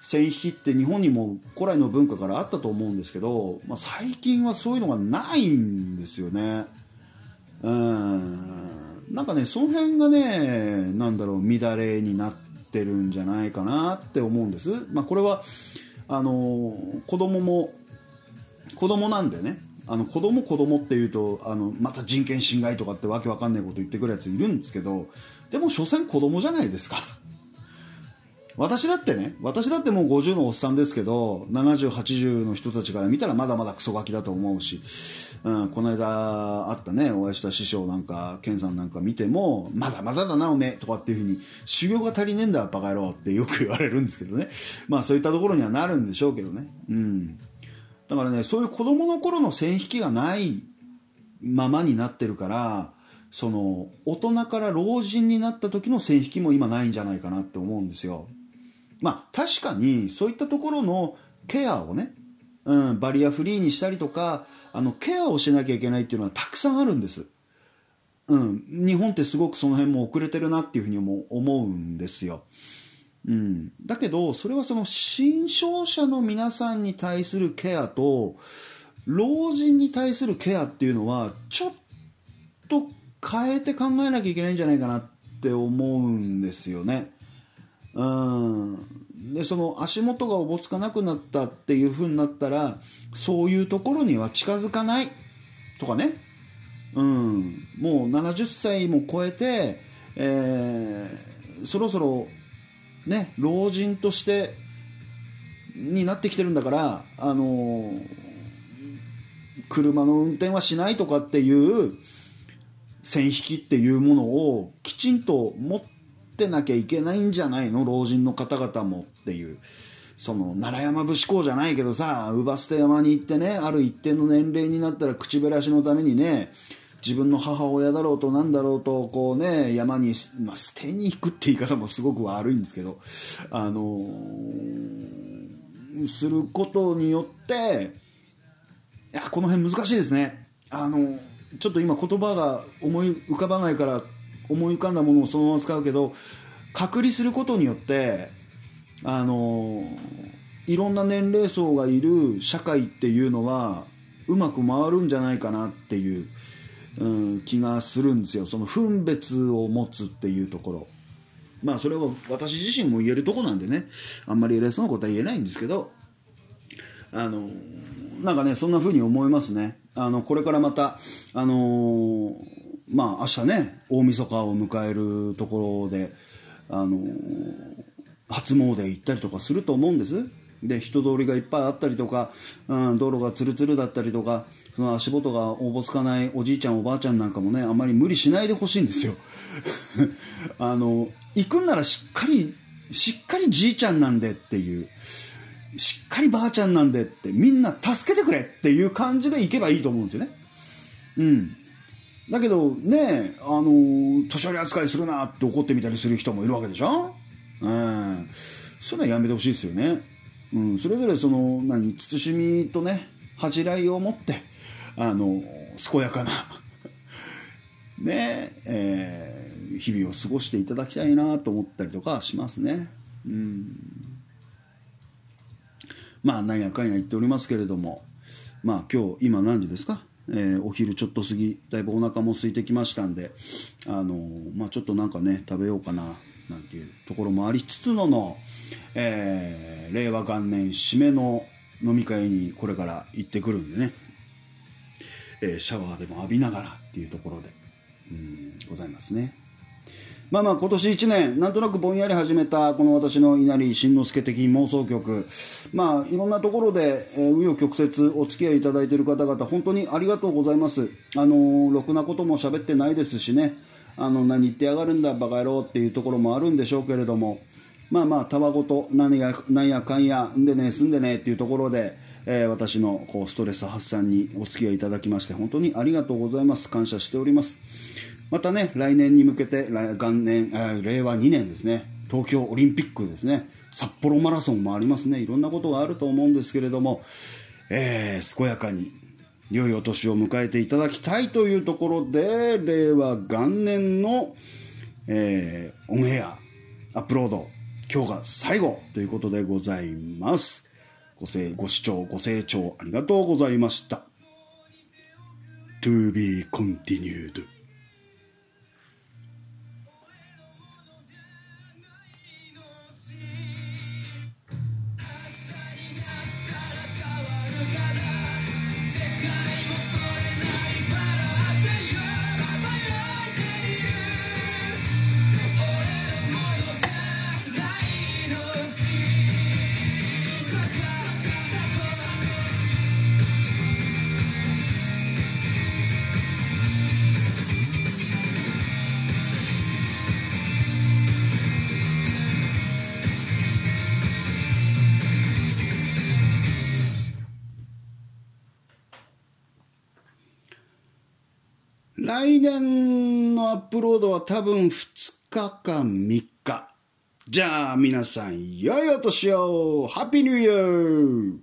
線引きって日本にも古来の文化からあったと思うんですけど、まあ、最近はそういうのがないんですよね。うんなんかねその辺がねなんだろう乱れになっててるんじゃないかなって思うんです。まあ、これはあの子供も子供なんでねあの子供子供っていうとあのまた人権侵害とかってわけわかんないこと言ってくるやついるんですけどでも所詮子供じゃないですか私だってね私だってもう50のおっさんですけど7080の人たちから見たらまだまだクソガキだと思うし、うん、この間あったねお会いした師匠なんか健さんなんか見てもまだまだだなおめえとかっていうふうに修行が足りねえんだバカ野郎ってよく言われるんですけどね。まあそういったところにはなるんでしょうけどね。うん。だからねそういう子供の頃の線引きがないままになってるからその大人から老人になった時の線引きも今ないんじゃないかなって思うんですよ。まあ確かにそういったところのケアをね、うん、バリアフリーにしたりとかあのケアをしなきゃいけないっていうのはたくさんあるんです。うん、日本ってすごくその辺も遅れてるなっていうふうにも思うんですよ。うん、だけどそれはその新商者の皆さんに対するケアと老人に対するケアっていうのはちょっと変えて考えなきゃいけないんじゃないかなって思うんですよね。うん。でその足元がおぼつかなくなったっていう風になったらそういうところには近づかない。とかね、うん、もう70歳も超えて、えー、そろそろね老人としてになってきてるんだからあのー、車の運転はしないとかっていう線引きっていうものをきちんと持っててなきゃいけないんじゃないの？老人の方々もっていう。その奈良山武士公じゃないけどさ乳母捨山に行ってねある一定の年齢になったら口減らしのためにね自分の母親だろうと何だろうとこうね山に、まあ、捨てに行くって言い方もすごく悪いんですけどあのー、することによっていやこの辺難しいですねあのーちょっと今言葉が思い浮かばないから思い浮かんだものをそのまま使うけど隔離することによってあのいろんな年齢層がいる社会っていうのはうまく回るんじゃないかなっていう、うん、気がするんですよ。その分別を持つっていうところ。まあそれは私自身も言えるとこなんでね。あんまり偉そうなことは言えないんですけど。あのなんかねそんな風に思いますね。あのこれからまたあのー、まあ明日ね大晦日を迎えるところであのー、初詣行ったりとかすると思うんですで人通りがいっぱいあったりとか、うん、道路がツルツルだったりとかその足元がおぼつかないおじいちゃんおばあちゃんなんかもねあんまり無理しないでほしいんですよ あの行くんならしっかりしっかりじいちゃんなんでっていうしっかりばあちゃんなんでってみんな助けてくれっていう感じでいけばいいと思うんですよね。うん。だけどね、あの年寄り扱いするなって怒ってみたりする人もいるわけでしょ？うん。そういうのはやめてほしいですよね。うん。それぞれその、何、慎みとね、恥じらいを持って、あの健やかな ねえー、日々を過ごしていただきたいなと思ったりとかしますね。うん。まあなんやかんや言っておりますけれどもまあ今日今何時ですか、えー、お昼ちょっと過ぎだいぶお腹も空いてきましたんであのー、まあちょっとなんかね食べようかななんていうところもありつつのの、えー、令和元年締めの飲み会にこれから行ってくるんでね、え、シャワーでも浴びながらっていうところでうんございますね。まあまあ今年1年、なんとなくぼんやり始めたこの私の稲荷慎之介的妄想曲、まあいろんなところで紆余、曲折お付き合いいただいている方々、本当にありがとうございます。あの、ろくなことも喋ってないですしね、あの、何言ってやがるんだ、バカ野郎っていうところもあるんでしょうけれども、まあまあ、たわごと、何や、何やかんや、んでね、すんでねっていうところで、えー、私のこうストレス発散にお付き合いいただきまして、本当にありがとうございます。感謝しております。またね、来年に向けて、元年、令和2年ですね、東京オリンピックですね、札幌マラソンもありますね、いろんなことがあると思うんですけれども、えー、健やかに、良いお年を迎えていただきたいというところで、令和元年の、えー、オンエア、アップロード、今日が最後ということでございます。ごせご視聴、ご清聴ありがとうございました。To be continued. 来年のアップロードは多分2日か3日。じゃあ皆さん、良いお年をハッピーニューイヤー